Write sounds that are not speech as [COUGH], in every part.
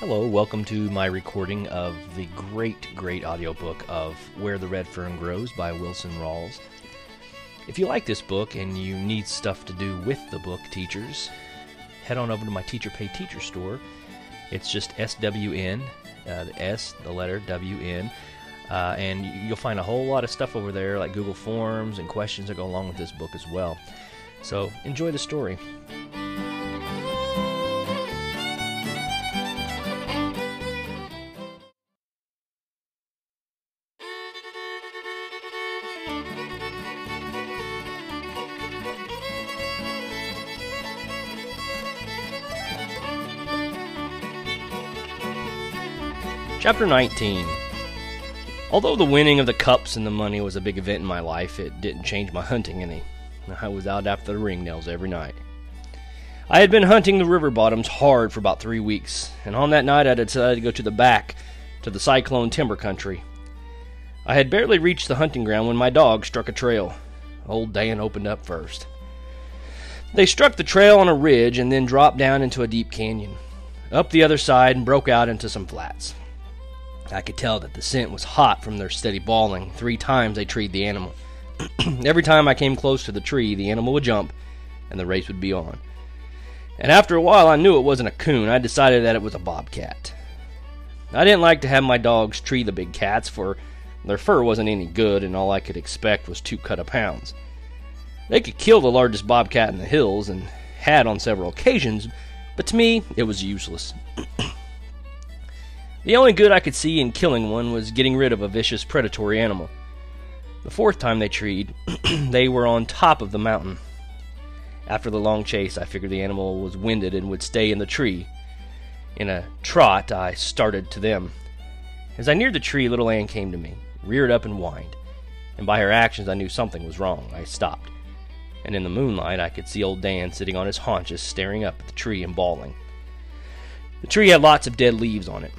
Hello, welcome to my recording of the great, great audiobook of Where the Red Fern Grows by Wilson Rawls. If you like this book and you need stuff to do with the book, teachers, head on over to my Teacher Pay Teacher store. It's just SWN, uh, the S, the letter WN, uh, and you'll find a whole lot of stuff over there, like Google Forms and questions that go along with this book as well. So enjoy the story. Chapter 19 Although the winning of the cups and the money was a big event in my life, it didn't change my hunting any. I was out after the ringtails every night. I had been hunting the river bottoms hard for about three weeks, and on that night I decided to go to the back, to the cyclone timber country. I had barely reached the hunting ground when my dog struck a trail. Old Dan opened up first. They struck the trail on a ridge and then dropped down into a deep canyon, up the other side, and broke out into some flats. I could tell that the scent was hot from their steady bawling. Three times they treed the animal. [CLEARS THROAT] Every time I came close to the tree, the animal would jump, and the race would be on. And after a while, I knew it wasn't a coon. I decided that it was a bobcat. I didn't like to have my dogs tree the big cats, for their fur wasn't any good, and all I could expect was two cut of pounds. They could kill the largest bobcat in the hills, and had on several occasions, but to me, it was useless. [CLEARS THROAT] The only good I could see in killing one was getting rid of a vicious predatory animal. The fourth time they treed, [CLEARS THROAT] they were on top of the mountain. After the long chase, I figured the animal was winded and would stay in the tree. In a trot, I started to them. As I neared the tree, little Ann came to me, reared up and whined, and by her actions I knew something was wrong. I stopped, and in the moonlight I could see old Dan sitting on his haunches, staring up at the tree and bawling. The tree had lots of dead leaves on it.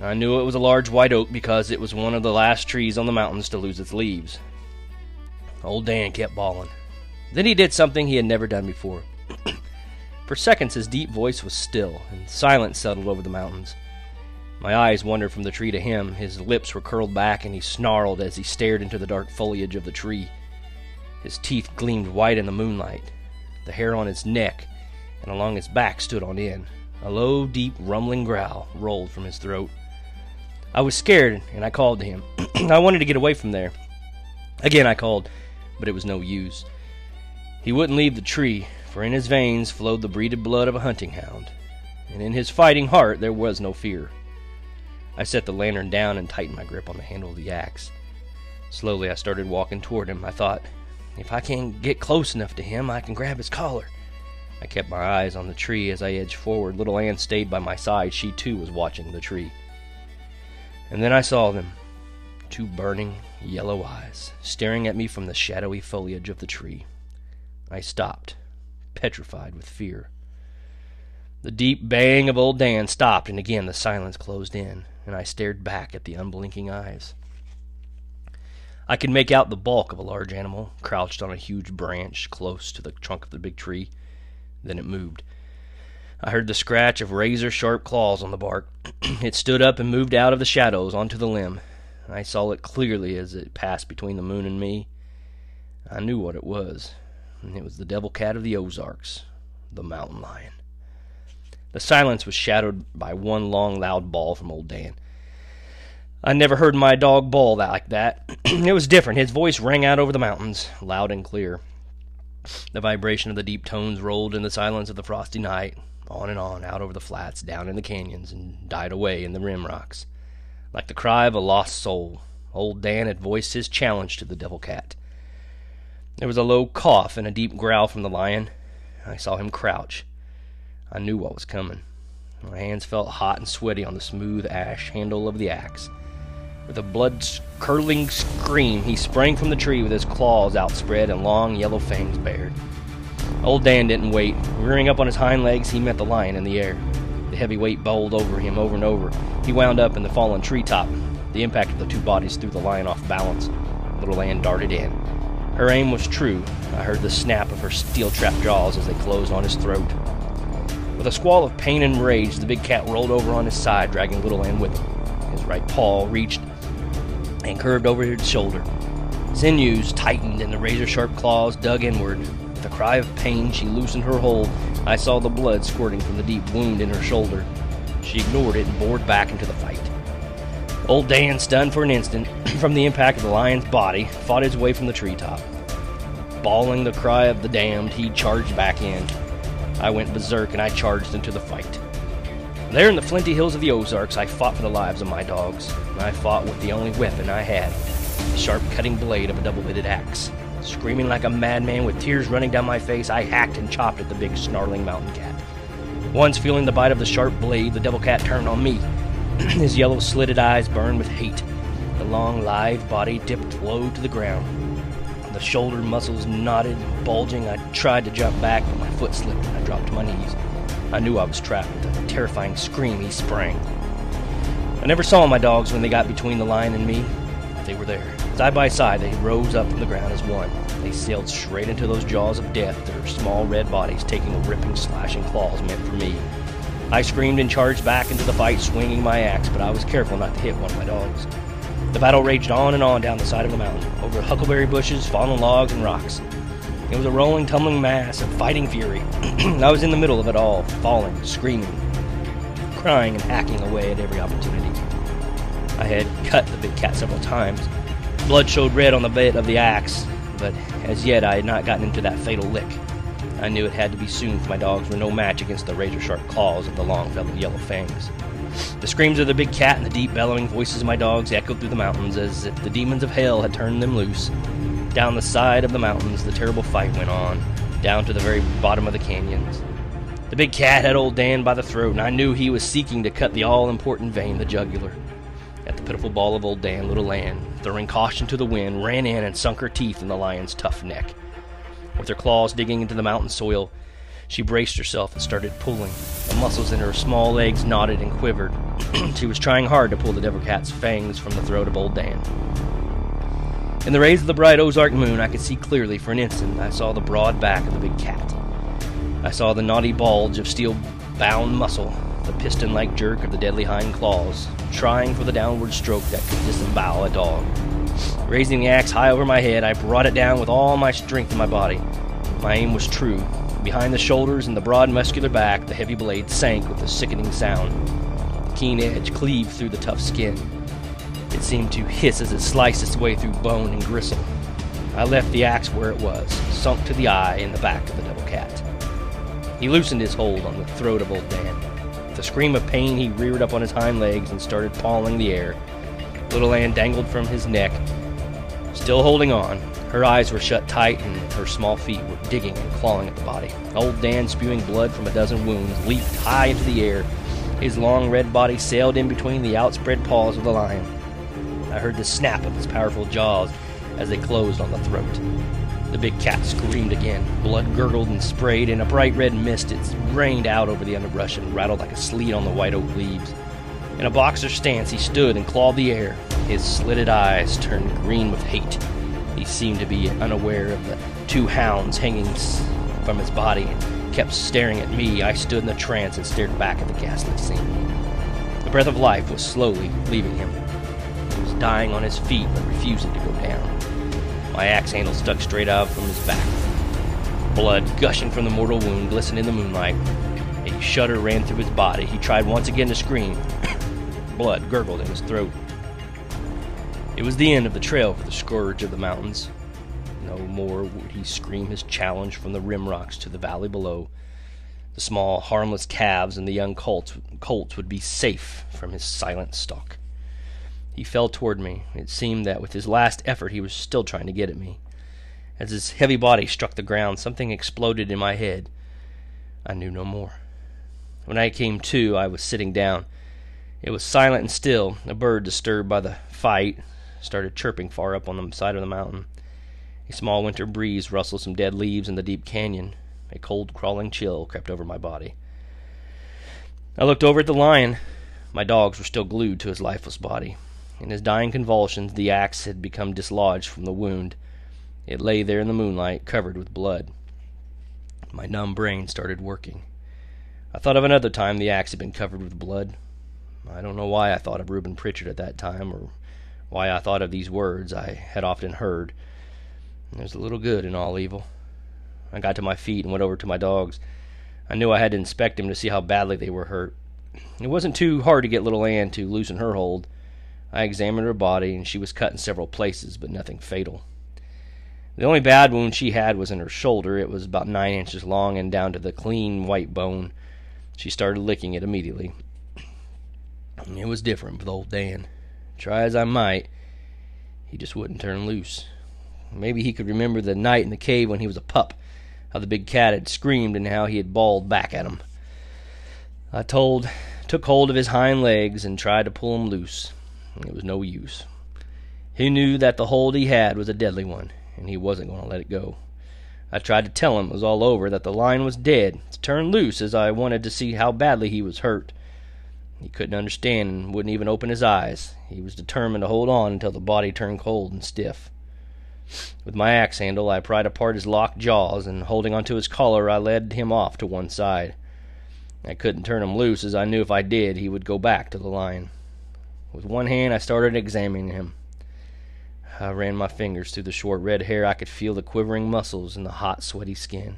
I knew it was a large white oak because it was one of the last trees on the mountains to lose its leaves. Old Dan kept bawling. Then he did something he had never done before. [CLEARS THROAT] For seconds his deep voice was still, and silence settled over the mountains. My eyes wandered from the tree to him. His lips were curled back, and he snarled as he stared into the dark foliage of the tree. His teeth gleamed white in the moonlight. The hair on his neck and along his back stood on end. A low, deep, rumbling growl rolled from his throat. I was scared, and I called to him. [CLEARS THROAT] I wanted to get away from there. Again I called, but it was no use. He wouldn't leave the tree, for in his veins flowed the breeded blood of a hunting hound, and in his fighting heart there was no fear. I set the lantern down and tightened my grip on the handle of the axe. Slowly I started walking toward him. I thought, if I can't get close enough to him, I can grab his collar. I kept my eyes on the tree as I edged forward. Little Ann stayed by my side. She too was watching the tree. And then I saw them two burning, yellow eyes staring at me from the shadowy foliage of the tree. I stopped, petrified with fear. The deep baying of old Dan stopped, and again the silence closed in, and I stared back at the unblinking eyes. I could make out the bulk of a large animal crouched on a huge branch close to the trunk of the big tree. Then it moved. I heard the scratch of razor sharp claws on the bark. [CLEARS THROAT] it stood up and moved out of the shadows onto the limb. I saw it clearly as it passed between the moon and me. I knew what it was. It was the devil cat of the Ozarks, the mountain lion. The silence was shadowed by one long, loud bawl from old Dan. I never heard my dog bawl like that. [CLEARS THROAT] it was different. His voice rang out over the mountains, loud and clear. The vibration of the deep tones rolled in the silence of the frosty night, on and on, out over the flats, down in the canyons, and died away in the rim rocks. Like the cry of a lost soul, old Dan had voiced his challenge to the devil cat. There was a low cough and a deep growl from the lion. I saw him crouch. I knew what was coming. My hands felt hot and sweaty on the smooth ash handle of the axe. With a blood curdling scream, he sprang from the tree with his claws outspread and long yellow fangs bared. Old Dan didn't wait. Rearing up on his hind legs, he met the lion in the air. The heavy weight bowled over him over and over. He wound up in the fallen treetop. The impact of the two bodies threw the lion off balance. Little Ann darted in. Her aim was true. I heard the snap of her steel trap jaws as they closed on his throat. With a squall of pain and rage, the big cat rolled over on his side, dragging Little Ann with him. His right paw reached and curved over his shoulder. Sinews tightened and the razor sharp claws dug inward. A cry of pain, she loosened her hold. I saw the blood squirting from the deep wound in her shoulder. She ignored it and bored back into the fight. Old Dan, stunned for an instant [CLEARS THROAT] from the impact of the lion's body, fought his way from the treetop. Bawling the cry of the damned, he charged back in. I went berserk and I charged into the fight. There in the flinty hills of the Ozarks, I fought for the lives of my dogs. I fought with the only weapon I had the sharp cutting blade of a double bitted axe. Screaming like a madman with tears running down my face, I hacked and chopped at the big snarling mountain cat. Once feeling the bite of the sharp blade, the devil cat turned on me. [CLEARS THROAT] His yellow slitted eyes burned with hate. The long, lithe body dipped low to the ground. The shoulder muscles knotted, bulging. I tried to jump back, but my foot slipped and I dropped to my knees. I knew I was trapped. With a terrifying scream, he sprang. I never saw my dogs when they got between the lion and me. They were there. Side by side, they rose up from the ground as one. They sailed straight into those jaws of death, their small red bodies taking the ripping, slashing claws meant for me. I screamed and charged back into the fight, swinging my axe, but I was careful not to hit one of my dogs. The battle raged on and on down the side of the mountain, over huckleberry bushes, fallen logs, and rocks. It was a rolling, tumbling mass of fighting fury. [CLEARS THROAT] I was in the middle of it all, falling, screaming, crying, and hacking away at every opportunity. I had cut the big cat several times. Blood showed red on the bit of the axe, but as yet I had not gotten into that fatal lick. I knew it had to be soon, for my dogs were no match against the razor sharp claws of the long feathered yellow fangs. The screams of the big cat and the deep bellowing voices of my dogs echoed through the mountains as if the demons of hell had turned them loose. Down the side of the mountains, the terrible fight went on, down to the very bottom of the canyons. The big cat had old Dan by the throat, and I knew he was seeking to cut the all important vein, the jugular. At the pitiful bawl of old Dan, little Ann, throwing caution to the wind, ran in and sunk her teeth in the lion's tough neck. With her claws digging into the mountain soil, she braced herself and started pulling. The muscles in her small legs knotted and quivered. [CLEARS THROAT] she was trying hard to pull the devil cat's fangs from the throat of old Dan. In the rays of the bright Ozark moon, I could see clearly for an instant. I saw the broad back of the big cat. I saw the knotty bulge of steel bound muscle, the piston like jerk of the deadly hind claws, trying for the downward stroke that could disembowel a dog. Raising the axe high over my head, I brought it down with all my strength in my body. My aim was true. Behind the shoulders and the broad muscular back, the heavy blade sank with a sickening sound. The keen edge cleaved through the tough skin. It seemed to hiss as it sliced its way through bone and gristle. I left the axe where it was, sunk to the eye in the back of the devil cat. He loosened his hold on the throat of old Dan. With a scream of pain, he reared up on his hind legs and started pawing the air. Little Ann dangled from his neck, still holding on. Her eyes were shut tight, and her small feet were digging and clawing at the body. Old Dan, spewing blood from a dozen wounds, leaped high into the air. His long red body sailed in between the outspread paws of the lion. I heard the snap of his powerful jaws as they closed on the throat. The big cat screamed again. Blood gurgled and sprayed. In a bright red mist, it rained out over the underbrush and rattled like a sleet on the white oak leaves. In a boxer stance, he stood and clawed the air. His slitted eyes turned green with hate. He seemed to be unaware of the two hounds hanging from his body and kept staring at me. I stood in a trance and stared back at the ghastly scene. The breath of life was slowly leaving him. He was dying on his feet but refusing to go down. My axe handle stuck straight out from his back. Blood gushing from the mortal wound glistened in the moonlight. A shudder ran through his body. He tried once again to scream, [COUGHS] Blood gurgled in his throat. It was the end of the trail for the scourge of the mountains. No more would he scream his challenge from the rim rocks to the valley below. The small, harmless calves and the young colts, colts would be safe from his silent stalk. He fell toward me. It seemed that with his last effort he was still trying to get at me. As his heavy body struck the ground, something exploded in my head. I knew no more. When I came to, I was sitting down. It was silent and still. A bird, disturbed by the fight, started chirping far up on the side of the mountain. A small winter breeze rustled some dead leaves in the deep canyon. A cold, crawling chill crept over my body. I looked over at the lion. My dogs were still glued to his lifeless body. In his dying convulsions, the axe had become dislodged from the wound. It lay there in the moonlight, covered with blood. My numb brain started working. I thought of another time the axe had been covered with blood. I don't know why I thought of Rubin Pritchard at that time, or why I thought of these words I had often heard. There's a little good in all evil. I got to my feet and went over to my dogs. I knew I had to inspect them to see how badly they were hurt. It wasn't too hard to get little Ann to loosen her hold. I examined her body, and she was cut in several places, but nothing fatal. The only bad wound she had was in her shoulder. It was about nine inches long and down to the clean white bone. She started licking it immediately. It was different with old Dan. Try as I might, he just wouldn't turn loose. Maybe he could remember the night in the cave when he was a pup, how the big cat had screamed and how he had bawled back at him. I told, took hold of his hind legs and tried to pull him loose. It was no use. He knew that the hold he had was a deadly one, and he wasn't going to let it go. I tried to tell him it was all over, that the lion was dead, to turn loose as I wanted to see how badly he was hurt. He couldn't understand and wouldn't even open his eyes. He was determined to hold on until the body turned cold and stiff. With my axe handle, I pried apart his locked jaws, and holding onto his collar, I led him off to one side. I couldn't turn him loose, as I knew if I did, he would go back to the lion. With one hand, I started examining him. I ran my fingers through the short red hair. I could feel the quivering muscles in the hot, sweaty skin.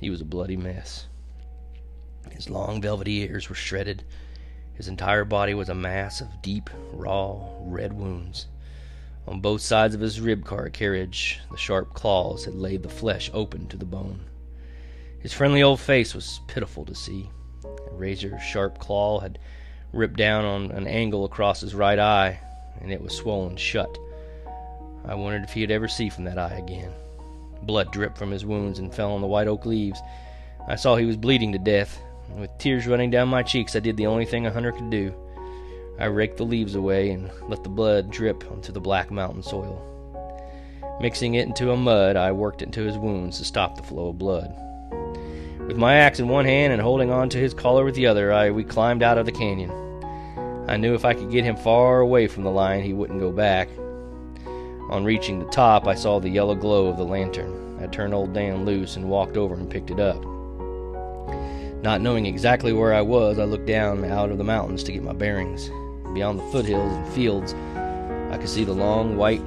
He was a bloody mess. His long, velvety ears were shredded. His entire body was a mass of deep, raw, red wounds. On both sides of his rib carriage, the sharp claws had laid the flesh open to the bone. His friendly old face was pitiful to see. A razor sharp claw had ripped down on an angle across his right eye, and it was swollen shut. I wondered if he'd ever see from that eye again. Blood dripped from his wounds and fell on the white oak leaves. I saw he was bleeding to death. With tears running down my cheeks, I did the only thing a hunter could do. I raked the leaves away and let the blood drip onto the black mountain soil. Mixing it into a mud, I worked it into his wounds to stop the flow of blood. With my axe in one hand and holding on to his collar with the other, I we climbed out of the canyon. I knew if I could get him far away from the lion, he wouldn't go back. On reaching the top, I saw the yellow glow of the lantern. I turned old Dan loose and walked over and picked it up. Not knowing exactly where I was, I looked down out of the mountains to get my bearings. Beyond the foothills and fields, I could see the long, white,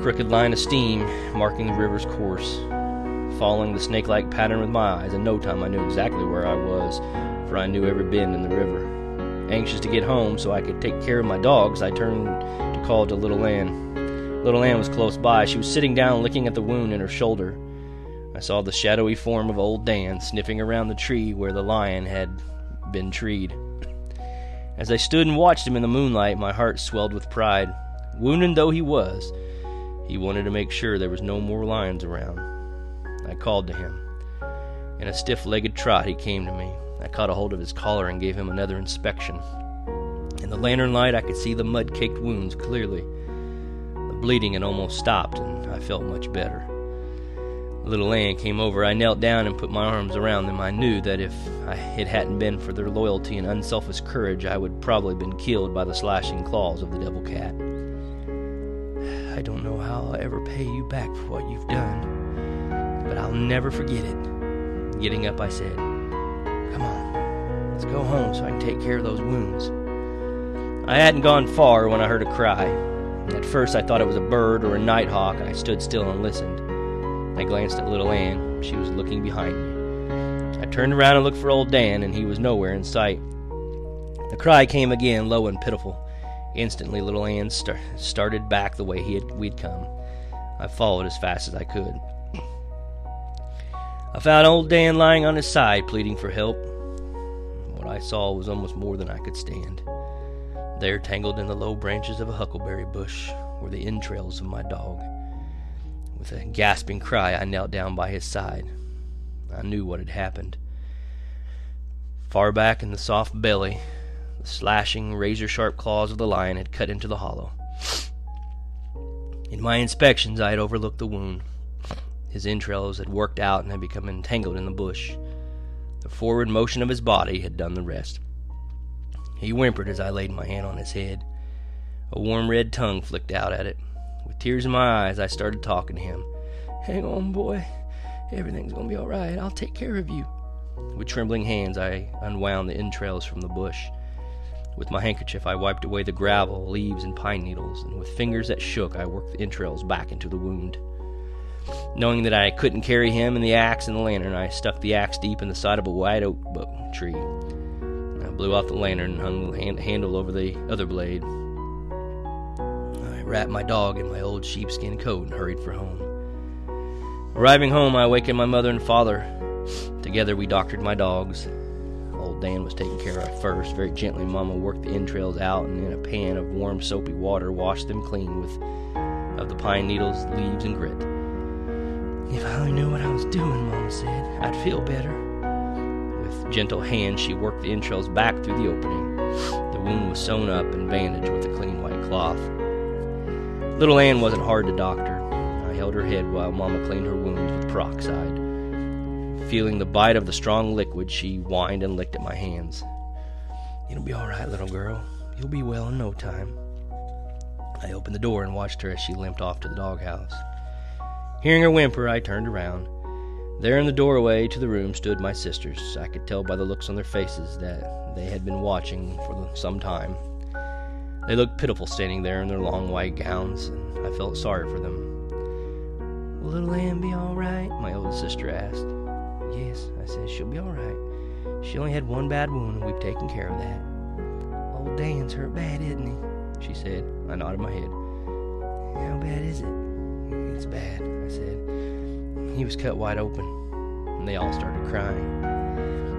crooked line of steam marking the river's course. Following the snake like pattern with my eyes, in no time I knew exactly where I was, for I knew every bend in the river. Anxious to get home so I could take care of my dogs, I turned to call to Little Ann. Little Ann was close by. She was sitting down looking at the wound in her shoulder. I saw the shadowy form of old Dan sniffing around the tree where the lion had been treed. As I stood and watched him in the moonlight, my heart swelled with pride. Wounded though he was, he wanted to make sure there was no more lions around. I called to him. In a stiff legged trot, he came to me. I caught a hold of his collar and gave him another inspection. In the lantern light, I could see the mud caked wounds clearly The bleeding had almost stopped, and I felt much better. Little Ann came over. I knelt down and put my arms around them. I knew that if it hadn't been for their loyalty and unselfish courage, I would probably have been killed by the slashing claws of the devil cat. [SIGHS] I don't know how I'll ever pay you back for what you've done, but I'll never forget it. Getting up, I said, Come on, let's go home so I can take care of those wounds. I hadn't gone far when I heard a cry. At first, I thought it was a bird or a nighthawk, and I stood still and listened. I glanced at little Ann. She was looking behind me. I turned around and looked for old Dan, and he was nowhere in sight. The cry came again, low and pitiful. Instantly, little Ann st- started back the way he had, we'd come. I followed as fast as I could. I found old Dan lying on his side, pleading for help. What I saw was almost more than I could stand. There, tangled in the low branches of a huckleberry bush, were the entrails of my dog. With a gasping cry, I knelt down by his side. I knew what had happened. Far back in the soft belly, the slashing, razor sharp claws of the lion had cut into the hollow. In my inspections, I had overlooked the wound. His entrails had worked out and had become entangled in the bush. The forward motion of his body had done the rest. He whimpered as I laid my hand on his head. A warm red tongue flicked out at it. With tears in my eyes, I started talking to him. Hang on, boy. Everything's gonna be all right. I'll take care of you. With trembling hands, I unwound the entrails from the bush. With my handkerchief, I wiped away the gravel, leaves, and pine needles, and with fingers that shook, I worked the entrails back into the wound. Knowing that I couldn't carry him and the axe and the lantern, I stuck the axe deep in the side of a white oak tree. I blew out the lantern and hung the handle over the other blade. I wrapped my dog in my old sheepskin coat and hurried for home. Arriving home, I awakened my mother and father. Together, we doctored my dogs. Old Dan was taken care of first. Very gently, Mama worked the entrails out and in a pan of warm, soapy water washed them clean with of the pine needles, leaves, and grit. If I only knew what I was doing, Mama said, I'd feel better. With gentle hands, she worked the entrails back through the opening. The wound was sewn up and bandaged with a clean white cloth. Little Ann wasn't hard to doctor I held her head while Mama cleaned her wounds with peroxide. Feeling the bite of the strong liquid, she whined and licked at my hands. It'll be all right, little girl. You'll be well in no time. I opened the door and watched her as she limped off to the doghouse. Hearing her whimper, I turned around. There in the doorway to the room stood my sisters. I could tell by the looks on their faces that they had been watching for some time. They looked pitiful standing there in their long white gowns, and I felt sorry for them. Will little Ann be all right? My older sister asked. Yes, I said, she'll be all right. She only had one bad wound, and we've taken care of that. Old Dan's hurt bad, isn't he? She said. I nodded my head. How bad is it? It's bad, I said. He was cut wide open, and they all started crying.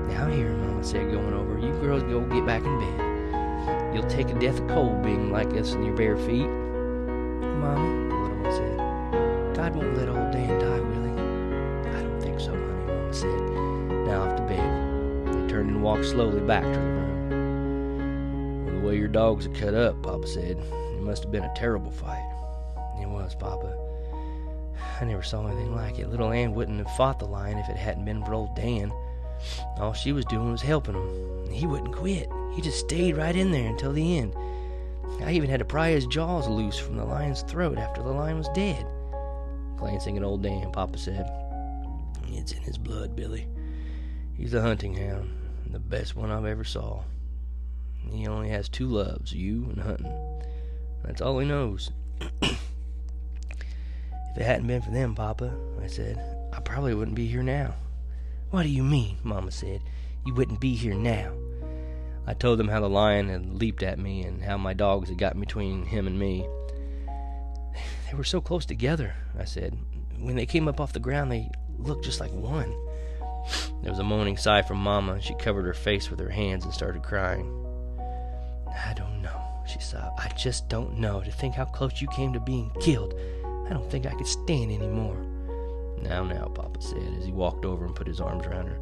Now here, Mama said, going over. You girls go get back in bed. You'll take a death of cold being like us in your bare feet. Mommy, the little one said, God won't let old Dan die, will he? I don't think so, honey, Mama said. Now off to bed. They turned and walked slowly back to the room. Well, the way your dogs are cut up, Papa said, it must have been a terrible fight. It was, Papa. I never saw anything like it. Little Ann wouldn't have fought the lion if it hadn't been for old Dan. All she was doing was helping him. He wouldn't quit. He just stayed right in there until the end. I even had to pry his jaws loose from the lion's throat after the lion was dead. Glancing at old Dan, Papa said, It's in his blood, Billy. He's a hunting hound, the best one I've ever saw. He only has two loves, you and hunting. That's all he knows. If it hadn't been for them, Papa, I said, I probably wouldn't be here now. What do you mean? Mama said. You wouldn't be here now. I told them how the lion had leaped at me and how my dogs had gotten between him and me. They were so close together, I said. When they came up off the ground, they looked just like one. There was a moaning sigh from Mama, and she covered her face with her hands and started crying. I don't know, she sobbed. I just don't know. To think how close you came to being killed. I don't think I could stand any more. Now, now, Papa said as he walked over and put his arms around her.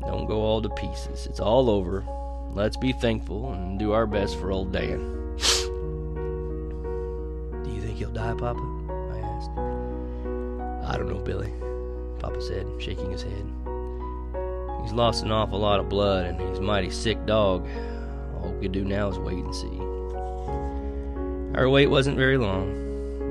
Don't go all to pieces. It's all over. Let's be thankful and do our best for old Dan do you think he'll die, Papa? I asked. I don't know, Billy, Papa said, shaking his head. He's lost an awful lot of blood, and he's a mighty sick dog. All we can do now is wait and see. Our wait wasn't very long.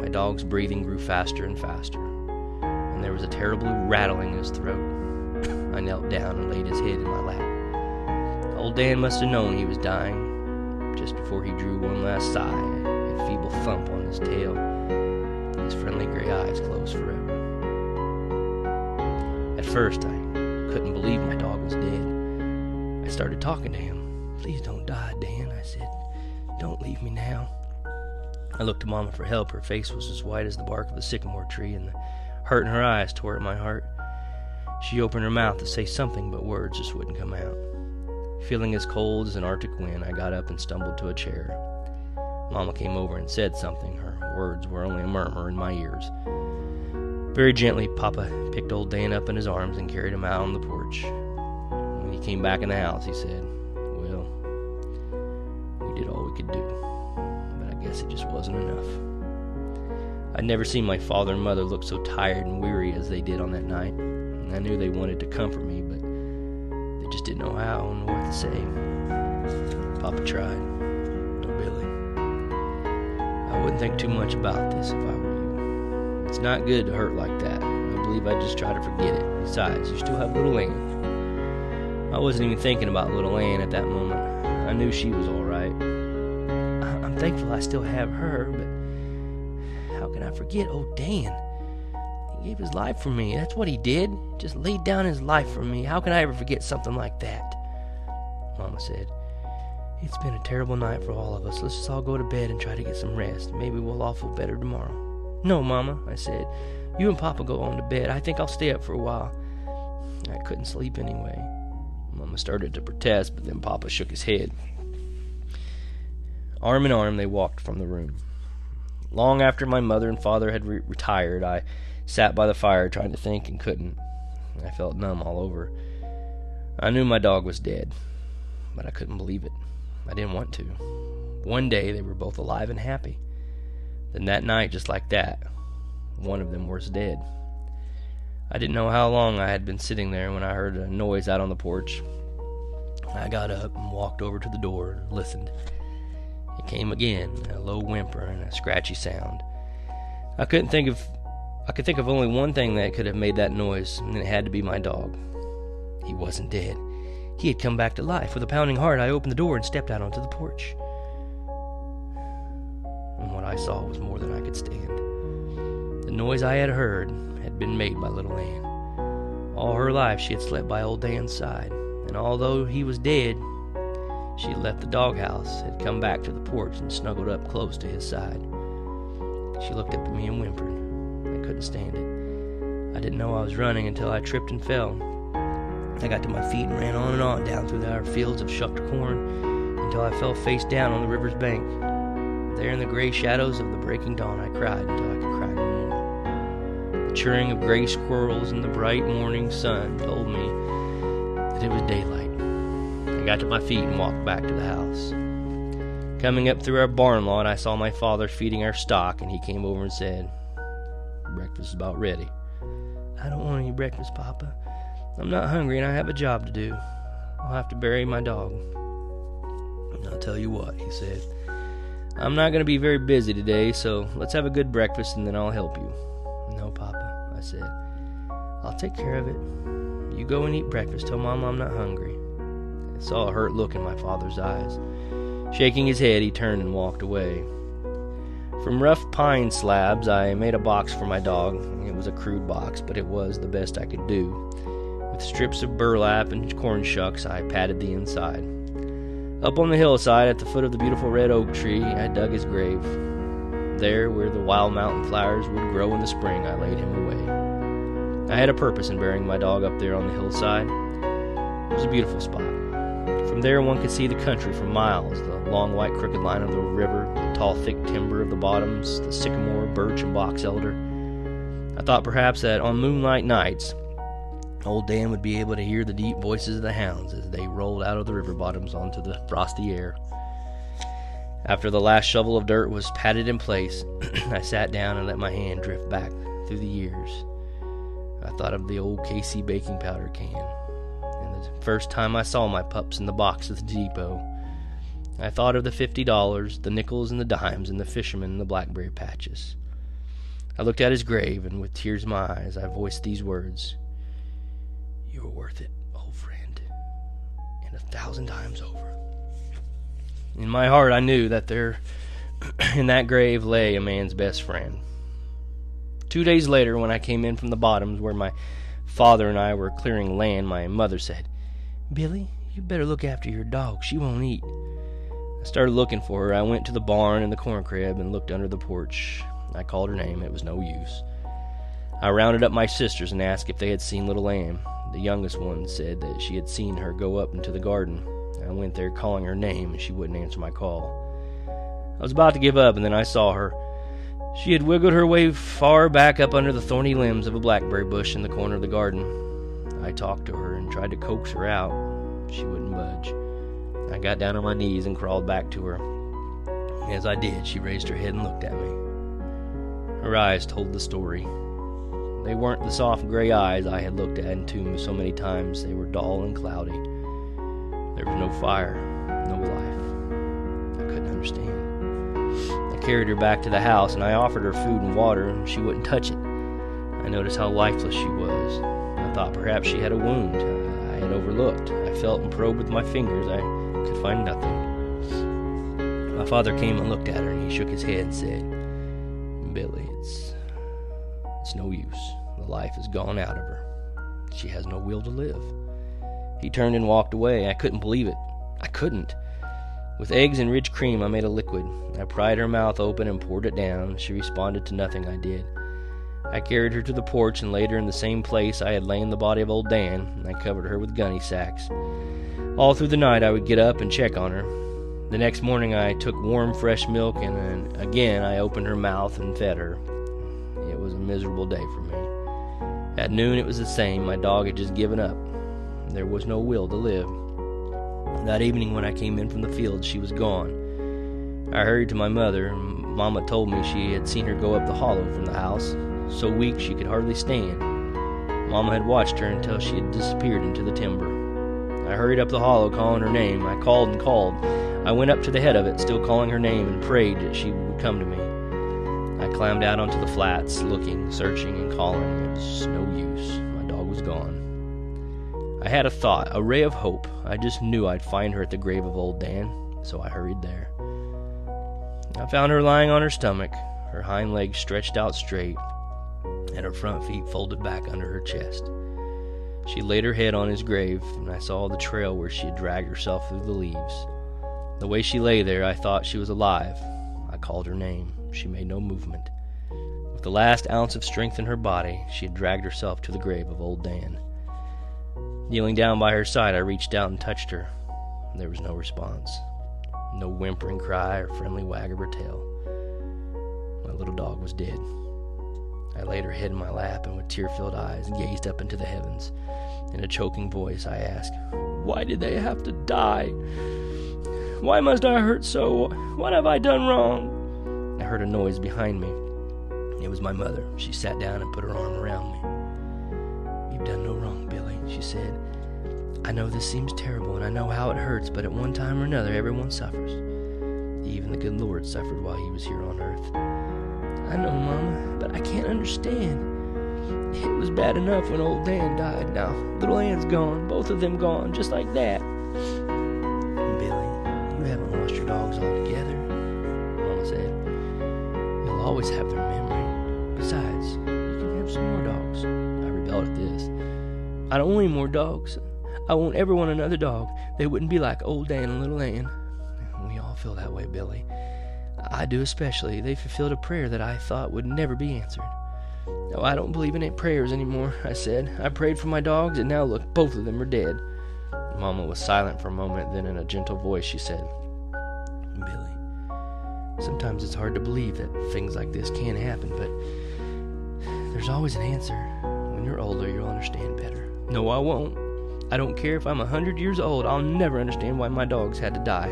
My dog's breathing grew faster and faster, and there was a terrible rattling in his throat. I knelt down and laid his head in my lap. Old Dan must have known he was dying. Just before he drew one last sigh, and a feeble thump on his tail. His friendly gray eyes closed forever. At first, I couldn't believe my dog was dead. I started talking to him. Please don't die, Dan, I said. Don't leave me now. I looked to Mama for help. Her face was as white as the bark of a sycamore tree, and the hurt in her eyes tore at my heart. She opened her mouth to say something, but words just wouldn't come out. Feeling as cold as an Arctic wind, I got up and stumbled to a chair. Mama came over and said something. Her words were only a murmur in my ears. Very gently, Papa picked old Dan up in his arms and carried him out on the porch. When he came back in the house, he said, Well, we did all we could do, guess it just wasn't enough. I'd never seen my father and mother look so tired and weary as they did on that night. I knew they wanted to comfort me, but they just didn't know how and what to say. Papa tried. No Billy. I wouldn't think too much about this if I were you. It's not good to hurt like that. I believe I'd just try to forget it. Besides, you still have little Ann. I wasn't even thinking about little Ann at that moment. I knew she was all right. I- I'm thankful I still have her, but how can I forget old Dan? He gave his life for me. That's what he did. Just laid down his life for me. How can I ever forget something like that? Mama said, It's been a terrible night for all of us. Let's just all go to bed and try to get some rest. Maybe we'll all feel better tomorrow. No, Mama, I said. You and Papa go on to bed. I think I'll stay up for a while. I couldn't sleep anyway. Mama started to protest, but then Papa shook his head. Arm in arm, they walked from the room. Long after my mother and father had re- retired, I sat by the fire trying to think and couldn't. I felt numb all over. I knew my dog was dead, but I couldn't believe it. I didn't want to. One day they were both alive and happy. Then that night, just like that, one of them was dead. I didn't know how long I had been sitting there when I heard a noise out on the porch. I got up and walked over to the door and listened. It came again, a low whimper and a scratchy sound. I couldn't think of I could think of only one thing that could have made that noise, and it had to be my dog. He wasn't dead. He had come back to life. With a pounding heart, I opened the door and stepped out onto the porch. And what I saw was more than I could stand. The noise I had heard had been made by little Ann. All her life she had slept by old Dan's side, and although he was dead, she had left the doghouse, had come back to the porch, and snuggled up close to his side. She looked up at me and whimpered. I couldn't stand it. I didn't know I was running until I tripped and fell. I got to my feet and ran on and on down through our fields of shucked corn until I fell face down on the river's bank. There in the gray shadows of the breaking dawn, I cried until I could cry no more. The chirring of gray squirrels in the bright morning sun told me that it was daylight. I got to my feet and walked back to the house. Coming up through our barn lot, I saw my father feeding our stock, and he came over and said, Breakfast is about ready. I don't want any breakfast, Papa. I'm not hungry and I have a job to do. I'll have to bury my dog. I'll tell you what, he said. I'm not going to be very busy today, so let's have a good breakfast and then I'll help you. No, Papa, I said. I'll take care of it. You go and eat breakfast. Tell Mama I'm not hungry. I saw a hurt look in my father's eyes. Shaking his head, he turned and walked away. From rough pine slabs, I made a box for my dog. It was a crude box, but it was the best I could do. With strips of burlap and corn shucks, I padded the inside. Up on the hillside at the foot of the beautiful red oak tree, I dug his grave. There, where the wild mountain flowers would grow in the spring, I laid him away. I had a purpose in burying my dog up there on the hillside. It was a beautiful spot. From there, one could see the country for miles the long, white, crooked line of the river, the tall, thick timber of the bottoms, the sycamore, birch, and box elder. I thought perhaps that on moonlight nights, Old Dan would be able to hear the deep voices of the hounds as they rolled out of the river bottoms onto the frosty air. After the last shovel of dirt was patted in place, [CLEARS THROAT] I sat down and let my hand drift back through the years. I thought of the old K.C. baking powder can, first time I saw my pups in the box at the depot. I thought of the fifty dollars, the nickels and the dimes, and the fishermen in the blackberry patches. I looked at his grave, and with tears in my eyes, I voiced these words. You were worth it, old friend, and a thousand times over. In my heart, I knew that there, [CLEARS THROAT] in that grave, lay a man's best friend. Two days later, when I came in from the bottoms where my father and I were clearing land, my mother said, Billy, you better look after your dog. She won't eat. I started looking for her. I went to the barn and the corn crib and looked under the porch. I called her name. It was no use. I rounded up my sisters and asked if they had seen little Ann. The youngest one said that she had seen her go up into the garden. I went there calling her name, and she wouldn't answer my call. I was about to give up, and then I saw her. She had wiggled her way far back up under the thorny limbs of a blackberry bush in the corner of the garden. I talked to her and tried to coax her out. She wouldn't budge. I got down on my knees and crawled back to her. As I did, she raised her head and looked at me. Her eyes told the story. They weren't the soft gray eyes I had looked at into so many times. They were dull and cloudy. There was no fire, no life. I couldn't understand. I carried her back to the house and I offered her food and water, and she wouldn't touch it. I noticed how lifeless she was. Thought perhaps she had a wound. Uh, I had overlooked. I felt and probed with my fingers. I could find nothing. My father came and looked at her, and he shook his head and said, Billy, it's, it's no use. The life is gone out of her. She has no will to live. He turned and walked away. I couldn't believe it. I couldn't. With eggs and rich cream, I made a liquid. I pried her mouth open and poured it down. She responded to nothing I did. I carried her to the porch and laid her in the same place I had lain the body of old Dan, and I covered her with gunny sacks. All through the night, I would get up and check on her. The next morning, I took warm, fresh milk, and then again I opened her mouth and fed her. It was a miserable day for me. At noon, it was the same. My dog had just given up. There was no will to live. That evening, when I came in from the field, she was gone. I hurried to my mother. Mama told me she had seen her go up the hollow from the house, so weak she could hardly stand. Mama had watched her until she had disappeared into the timber. I hurried up the hollow, calling her name. I called and called. I went up to the head of it, still calling her name, and prayed that she would come to me. I climbed out onto the flats, looking, searching, and calling. It was no use. My dog was gone. I had a thought, a ray of hope. I just knew I'd find her at the grave of old Dan, so I hurried there. I found her lying on her stomach, her hind legs stretched out straight, and her front feet folded back under her chest. She laid her head on his grave, and I saw the trail where she had dragged herself through the leaves. The way she lay there, I thought she was alive. I called her name. She made no movement. With the last ounce of strength in her body, she had dragged herself to the grave of old Dan. Kneeling down by her side, I reached out and touched her. There was no response. No whimpering cry or friendly wag of her tail. My little dog was dead. I laid her head in my lap and with tear filled eyes gazed up into the heavens. In a choking voice, I asked, Why did they have to die? Why must I hurt so? What have I done wrong? I heard a noise behind me. It was my mother. She sat down and put her arm around me. You've done no wrong, Billy, she said. I know this seems terrible and I know how it hurts, but at one time or another, everyone suffers. Even the good Lord suffered while he was here on earth. I know, Mama, but I can't understand. It was bad enough when old Dan died. Now, little Ann's gone, both of them gone, just like that. Billy, you haven't lost your dogs altogether, Mama said. You'll always have their memory. Besides, you can have some more dogs. I rebelled at this. I don't want any more dogs. I won't ever want another dog. They wouldn't be like old Dan and little Ann. We all feel that way, Billy. I do especially. They fulfilled a prayer that I thought would never be answered. No, I don't believe in any prayers anymore, I said. I prayed for my dogs, and now look, both of them are dead. Mama was silent for a moment, then in a gentle voice she said, Billy, sometimes it's hard to believe that things like this can happen, but there's always an answer. When you're older, you'll understand better. No, I won't. I don't care if I'm a hundred years old, I'll never understand why my dogs had to die.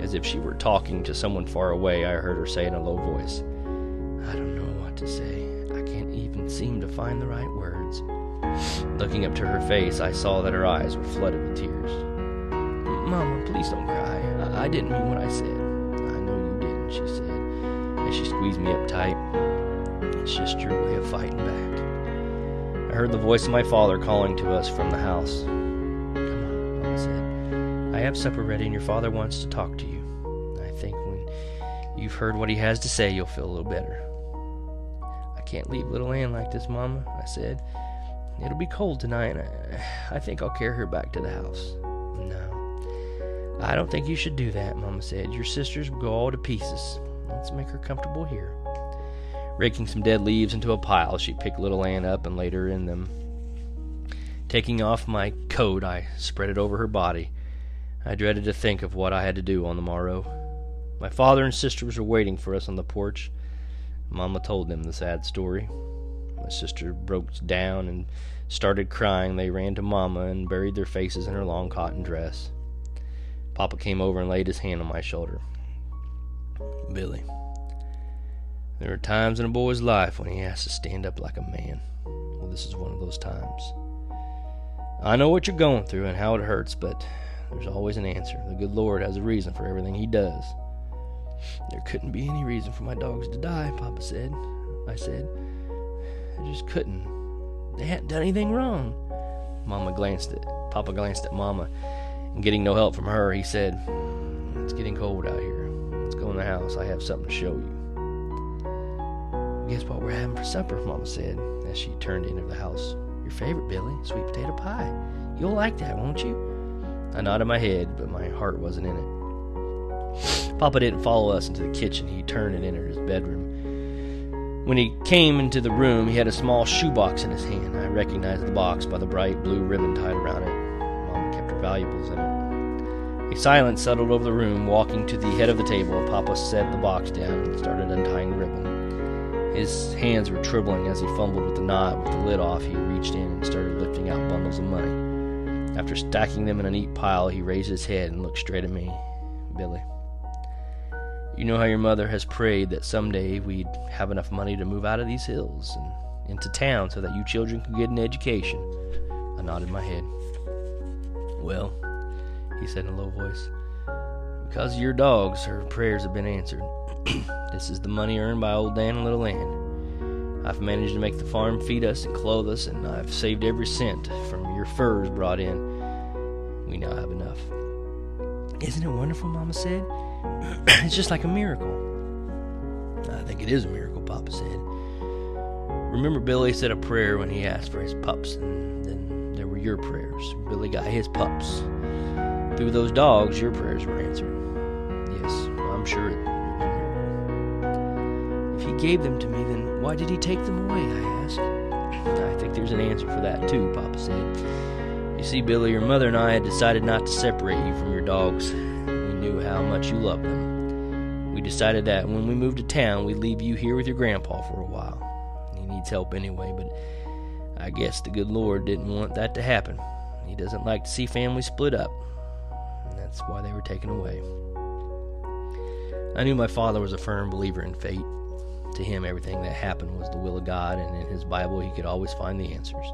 As if she were talking to someone far away, I heard her say in a low voice, I don't know what to say. I can't even seem to find the right words. Looking up to her face, I saw that her eyes were flooded with tears. Mama, please don't cry. I, I didn't mean what I said. I know you didn't, she said, as she squeezed me up tight. It's just your way of fighting back. I heard the voice of my father calling to us from the house. Come on, Mama said. I have supper ready and your father wants to talk to you. I think when you've heard what he has to say, you'll feel a little better. I can't leave little Ann like this, Mama, I said. It'll be cold tonight, and I, I think I'll carry her back to the house. No, I don't think you should do that, Mama said. Your sisters will go all to pieces. Let's make her comfortable here. Raking some dead leaves into a pile, she picked little Ann up and laid her in them. Taking off my coat, I spread it over her body. I dreaded to think of what I had to do on the morrow. My father and sisters were waiting for us on the porch. Mamma told them the sad story. My sister broke down and started crying. They ran to Mamma and buried their faces in her long cotton dress. Papa came over and laid his hand on my shoulder. Billy, there are times in a boy's life when he has to stand up like a man. Well, this is one of those times. I know what you're going through and how it hurts, but there's always an answer. The good Lord has a reason for everything He does. There couldn't be any reason for my dogs to die, Papa said. I said, I just couldn't. They hadn't done anything wrong. Mama glanced at Papa glanced at Mama, and getting no help from her, he said, "It's getting cold out here. Let's go in the house. I have something to show you." Guess what we're having for supper? Mama said as she turned into the house. Your favorite, Billy, sweet potato pie. You'll like that, won't you? I nodded my head, but my heart wasn't in it. Papa didn't follow us into the kitchen. He turned and entered his bedroom. When he came into the room, he had a small shoebox in his hand. I recognized the box by the bright blue ribbon tied around it. Mama kept her valuables in it. A silence settled over the room. Walking to the head of the table, Papa set the box down and started untying the ribbon. His hands were trembling as he fumbled with the knot. With the lid off, he reached in and started lifting out bundles of money. After stacking them in a neat pile, he raised his head and looked straight at me. Billy, you know how your mother has prayed that someday we'd have enough money to move out of these hills and into town so that you children could get an education. I nodded my head. Well, he said in a low voice, because of your dogs, her prayers have been answered. [CLEARS THROAT] this is the money earned by old Dan and little Ann. I've managed to make the farm feed us and clothe us, and I've saved every cent from your furs brought in. We now have enough. Isn't it wonderful? Mama said. [CLEARS THROAT] it's just like a miracle. I think it is a miracle, Papa said. Remember, Billy said a prayer when he asked for his pups, and then there were your prayers. Billy got his pups. Through those dogs, your prayers were answered. Yes, I'm sure it if he gave them to me, then why did he take them away? I asked. I think there's an answer for that, too, Papa said. You see, Billy, your mother and I had decided not to separate you from your dogs. We knew how much you loved them. We decided that when we moved to town, we'd leave you here with your grandpa for a while. He needs help anyway, but I guess the good Lord didn't want that to happen. He doesn't like to see families split up. And that's why they were taken away. I knew my father was a firm believer in fate. To him, everything that happened was the will of God, and in his Bible, he could always find the answers.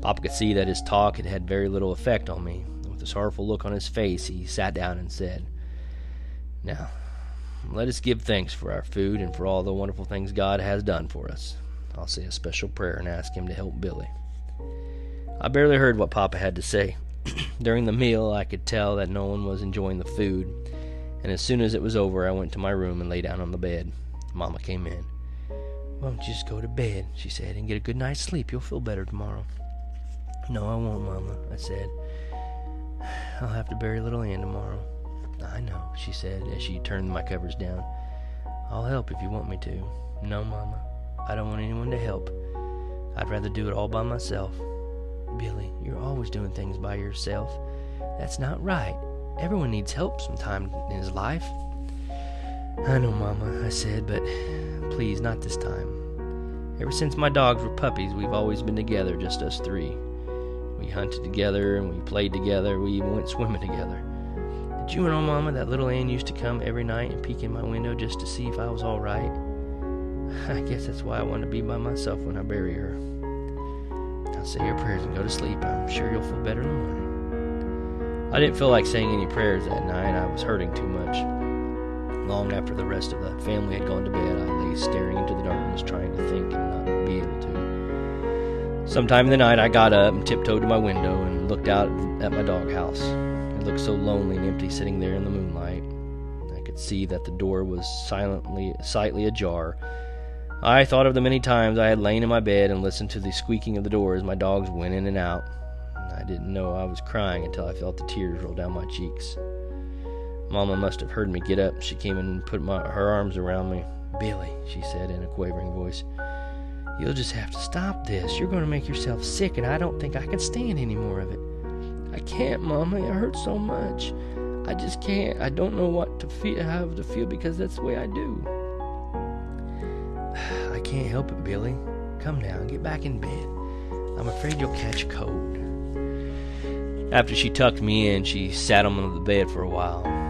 Papa could see that his talk had had very little effect on me. And with a sorrowful look on his face, he sat down and said, Now, let us give thanks for our food and for all the wonderful things God has done for us. I'll say a special prayer and ask him to help Billy. I barely heard what Papa had to say. [CLEARS THROAT] During the meal, I could tell that no one was enjoying the food, and as soon as it was over, I went to my room and lay down on the bed. Mama came in. Won't you just go to bed, she said, and get a good night's sleep. You'll feel better tomorrow. No, I won't, Mama, I said. I'll have to bury little Ann tomorrow. I know, she said as she turned my covers down. I'll help if you want me to. No, Mama, I don't want anyone to help. I'd rather do it all by myself. Billy, you're always doing things by yourself. That's not right. Everyone needs help sometime in his life. I know, Mama, I said, but please, not this time. Ever since my dogs were puppies, we've always been together, just us three. We hunted together and we played together. We even went swimming together. Did you know, Mama, that little Ann used to come every night and peek in my window just to see if I was all right? [LAUGHS] I guess that's why I want to be by myself when I bury her. Now say your prayers and go to sleep. I'm sure you'll feel better in the morning. I didn't feel like saying any prayers that night. I was hurting too much. Long after the rest of the family had gone to bed, I lay staring into the darkness, trying to think and not be able to. Sometime in the night, I got up and tiptoed to my window and looked out at my doghouse. It looked so lonely and empty sitting there in the moonlight. I could see that the door was silently, slightly ajar. I thought of the many times I had lain in my bed and listened to the squeaking of the door as my dogs went in and out. I didn't know I was crying until I felt the tears roll down my cheeks. Mama must have heard me get up. She came in and put my, her arms around me. Billy, she said in a quavering voice, you'll just have to stop this. You're going to make yourself sick, and I don't think I can stand any more of it. I can't, Mama. It hurts so much. I just can't. I don't know what to feel, how to feel because that's the way I do. [SIGHS] I can't help it, Billy. Come now, get back in bed. I'm afraid you'll catch a cold. After she tucked me in, she sat on the bed for a while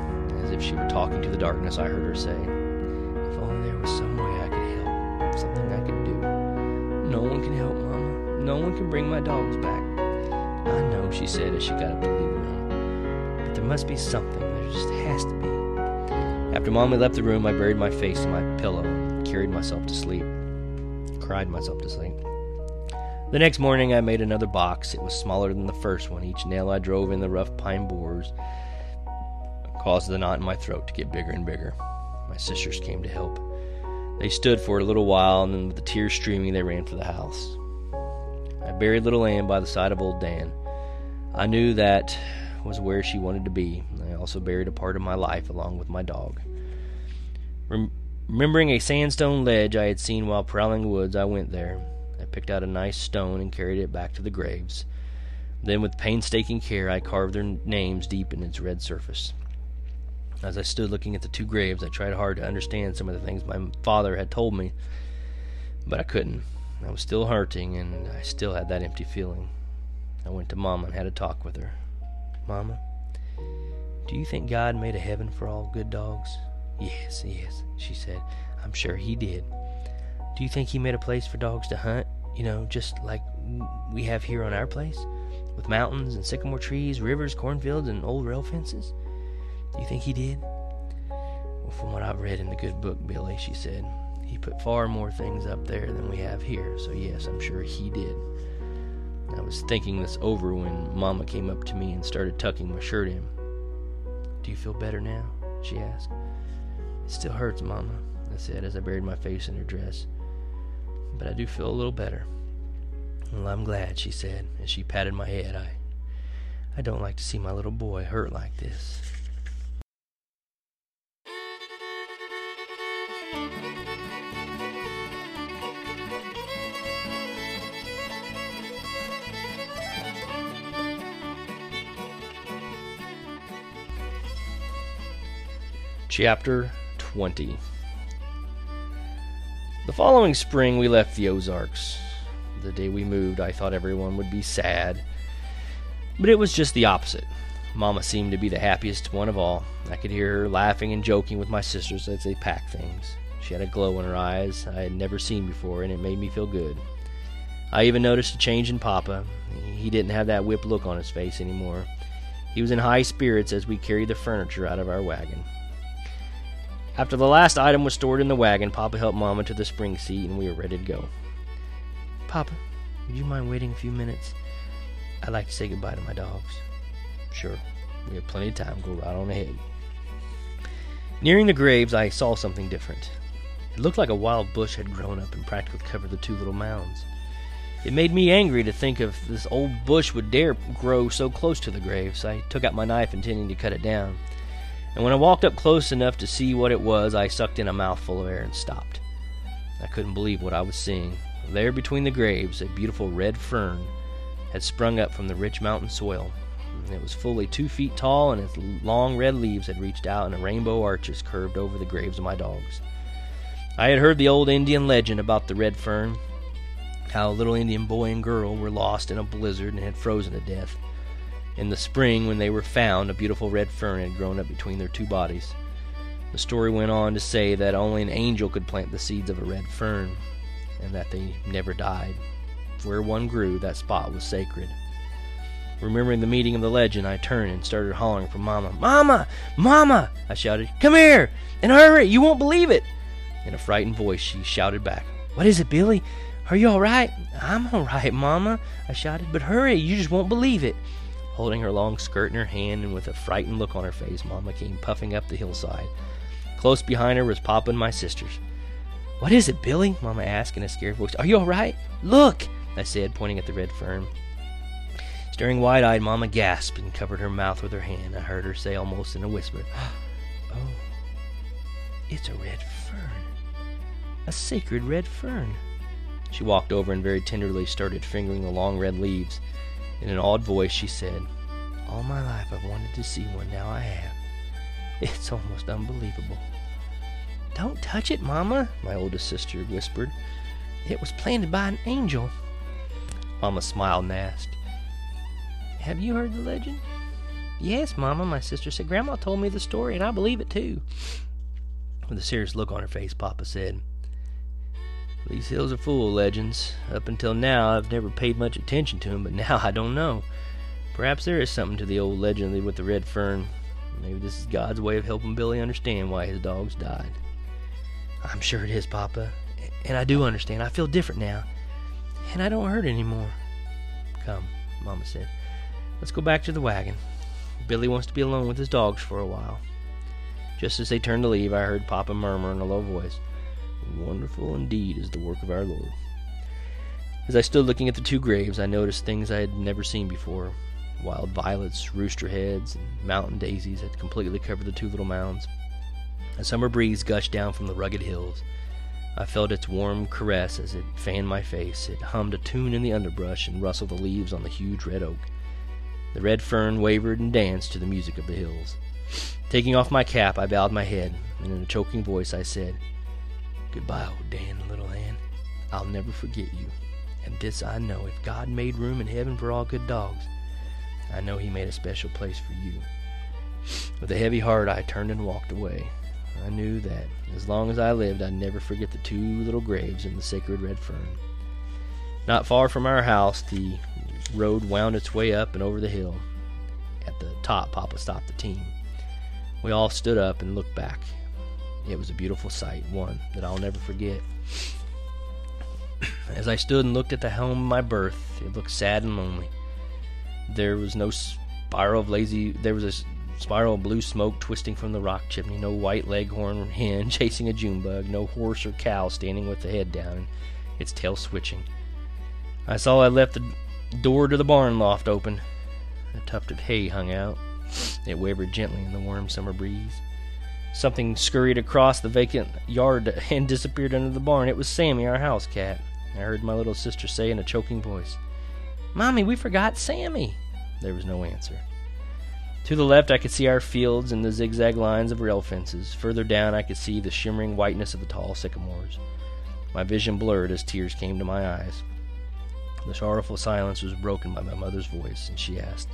as if she were talking to the darkness, I heard her say, If only there was some way I could help, something I could do. No one can help, Mama. No one can bring my dogs back. I know, she said as she got up to leave the room. But there must be something. There just has to be. After Mommy left the room, I buried my face in my pillow and carried myself to sleep. Cried myself to sleep. The next morning, I made another box. It was smaller than the first one. Each nail I drove in the rough pine boards caused the knot in my throat to get bigger and bigger. My sisters came to help. They stood for a little while, and then with the tears streaming, they ran for the house. I buried little Ann by the side of old Dan. I knew that was where she wanted to be. I also buried a part of my life along with my dog. Rem- remembering a sandstone ledge I had seen while prowling the woods, I went there. I picked out a nice stone and carried it back to the graves. Then, with painstaking care, I carved their names deep in its red surface. As I stood looking at the two graves, I tried hard to understand some of the things my father had told me, but I couldn't. I was still hurting, and I still had that empty feeling. I went to Mama and had a talk with her. Mama, do you think God made a heaven for all good dogs? Yes, yes, she said. I'm sure He did. Do you think He made a place for dogs to hunt? You know, just like we have here on our place? With mountains and sycamore trees, rivers, cornfields, and old rail fences? Do you think He did? Well, from what I've read in the good book, Billy, she said, He put far more things up there than we have here, so yes, I'm sure He did. I was thinking this over when Mama came up to me and started tucking my shirt in. Do you feel better now? she asked. It still hurts, Mama, I said as I buried my face in her dress. But I do feel a little better. Well, I'm glad, she said as she patted my head. I I don't like to see my little boy hurt like this. Chapter 20 The following spring, we left the Ozarks. The day we moved, I thought everyone would be sad, but it was just the opposite. Mama seemed to be the happiest one of all. I could hear her laughing and joking with my sisters as they packed things. She had a glow in her eyes I had never seen before, and it made me feel good. I even noticed a change in Papa. He didn't have that whipped look on his face anymore. He was in high spirits as we carried the furniture out of our wagon. After the last item was stored in the wagon, Papa helped Mama to the spring seat, and we were ready to go. Papa, would you mind waiting a few minutes? I'd like to say goodbye to my dogs. Sure, we have plenty of time. Go right on ahead. Nearing the graves, I saw something different. It looked like a wild bush had grown up and practically covered the two little mounds. It made me angry to think of this old bush would dare grow so close to the graves. I took out my knife intending to cut it down and when I walked up close enough to see what it was, I sucked in a mouthful of air and stopped. I couldn't believe what I was seeing. There between the graves, a beautiful red fern had sprung up from the rich mountain soil. It was fully two feet tall, and its long red leaves had reached out in a rainbow arches curved over the graves of my dogs. I had heard the old Indian legend about the red fern, how a little Indian boy and girl were lost in a blizzard and had frozen to death. In the spring, when they were found, a beautiful red fern had grown up between their two bodies. The story went on to say that only an angel could plant the seeds of a red fern, and that they never died. Where one grew, that spot was sacred. Remembering the meaning of the legend, I turned and started hollering for Mama. Mama! Mama! I shouted. Come here! And hurry! You won't believe it! In a frightened voice, she shouted back. What is it, Billy? Are you all right? I'm all right, Mama, I shouted. But hurry! You just won't believe it. Holding her long skirt in her hand and with a frightened look on her face, Mama came puffing up the hillside. Close behind her was Papa and my sisters. What is it, Billy? Mama asked in a scared voice. Are you all right? Look, I said, pointing at the red fern. Staring wide eyed, Mama gasped and covered her mouth with her hand. I heard her say almost in a whisper, Oh, it's a red fern. A sacred red fern. She walked over and very tenderly started fingering the long red leaves. In an awed voice, she said, All my life I've wanted to see one, now I have. [LAUGHS] It's almost unbelievable. Don't touch it, Mama, my oldest sister whispered. It was planted by an angel. Mama smiled and asked, Have you heard the legend? Yes, Mama, my sister said. Grandma told me the story, and I believe it too. With a serious look on her face, Papa said, these hills are full of legends. Up until now, I've never paid much attention to them, but [LAUGHS] now I don't know. Perhaps there is something to the old legend with the red fern. Maybe this is God's way of helping Billy understand why his dogs died. I'm sure it is, Papa. And I do understand. I feel different now. and I don't hurt anymore. Come, Mama said. Let's go back to the wagon. Billy wants to be alone with his dogs for a while. Just as they turned to leave, I heard Papa murmur in a low voice, Wonderful indeed is the work of our Lord. As I stood looking at the two graves, I noticed things I had never seen before. Wild violets, rooster heads, and mountain daisies had completely covered the two little mounds. A summer breeze gushed down from the rugged hills. I felt its warm caress as it fanned my face. It hummed a tune in the underbrush and rustled the leaves on the huge red oak. The red fern wavered and danced to the music of the hills. Taking off my cap, I bowed my head, and in a choking voice I said, Goodbye, old Dan, little Ann. I'll never forget you. And this I know if God made room in heaven for all good dogs, I know He made a special place for you. With a heavy heart, I turned and walked away. I knew that as long as I lived, I'd never forget the two little graves in the sacred red fern. Not far from our house, the road wound its way up and over the hill. At the top, Papa stopped the team. We all stood up and looked back. It was a beautiful sight, one that I'll never forget. As I stood and looked at the home of my birth, it looked sad and lonely. There was no spiral of lazy. There was a spiral of blue smoke twisting from the rock chimney. No white leghorn hen [LAUGHS] chasing a June bug. No horse or cow standing with the head down and its tail switching. I saw I left the door to the barn loft open. A tuft of hay hung out. It wavered gently in the warm summer breeze. Something scurried across the vacant yard [LAUGHS] and disappeared under the barn. It was Sammy, our house cat. I heard my little sister say in a choking voice, Mommy, we forgot Sammy. There was no answer. To the left, I could see our fields and the zigzag lines of rail fences. Further down, I could see the shimmering whiteness of the tall sycamores. My vision blurred as tears came to my eyes. The sorrowful silence was broken by my mother's voice, and she asked,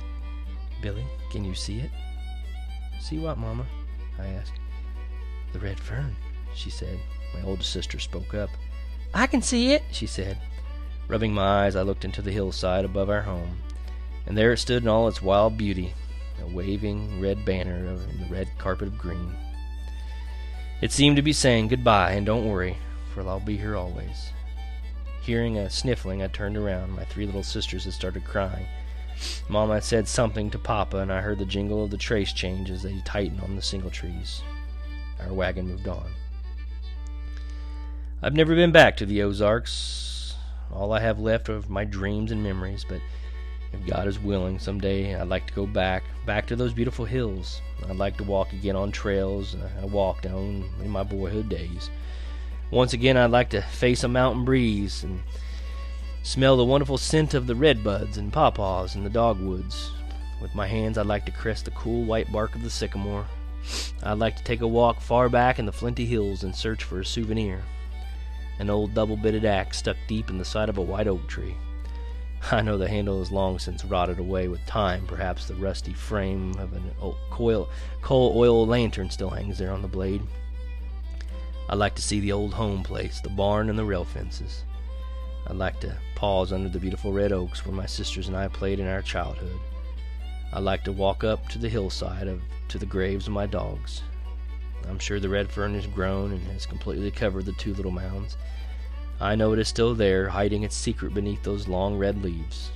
Billy, can you see it? See what, Mama? I asked. The red fern, she said. My oldest sister spoke up. I can see it, she said. Rubbing my eyes, I looked into the hillside above our home, and there it stood in all its wild beauty, a waving red banner in the red carpet of green. It seemed to be saying goodbye and don't worry, for I'll be here always. Hearing a sniffling, I turned around. My three little sisters had started crying. Mama had said something to Papa, and I heard the jingle of the trace change as they tightened on the single trees. Our wagon moved on. I've never been back to the Ozarks. All I have left are my dreams and memories, but if God is willing, someday I'd like to go back, back to those beautiful hills. I'd like to walk again on trails I walked on in my boyhood days. Once again, I'd like to face a mountain breeze and smell the wonderful scent of the redbuds and pawpaws in the dogwoods. With my hands, I'd like to caress the cool white bark of the sycamore. I'd like to take a walk far back in the flinty hills and search for a souvenir. An old double bitted axe stuck deep in the side of a white oak tree. [LAUGHS] I know the handle has long since rotted away with time. Perhaps the rusty frame of an old coil, coal oil lantern still hangs there on the blade. I'd like to see the old home place, the barn and the rail fences. I'd like to pause under the beautiful red oaks where my sisters and I played in our childhood. I'd like to walk up to the hillside of to the graves of my dogs. I'm sure the red fern has grown and has completely covered the two little mounds. I know it is still there, hiding its secret beneath those long red leaves.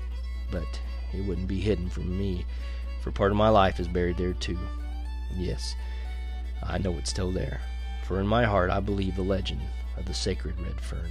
But it wouldn't be hidden from me, for part of my life is buried there too. Yes, I know it's still there for in my heart I believe the legend of the sacred red fern.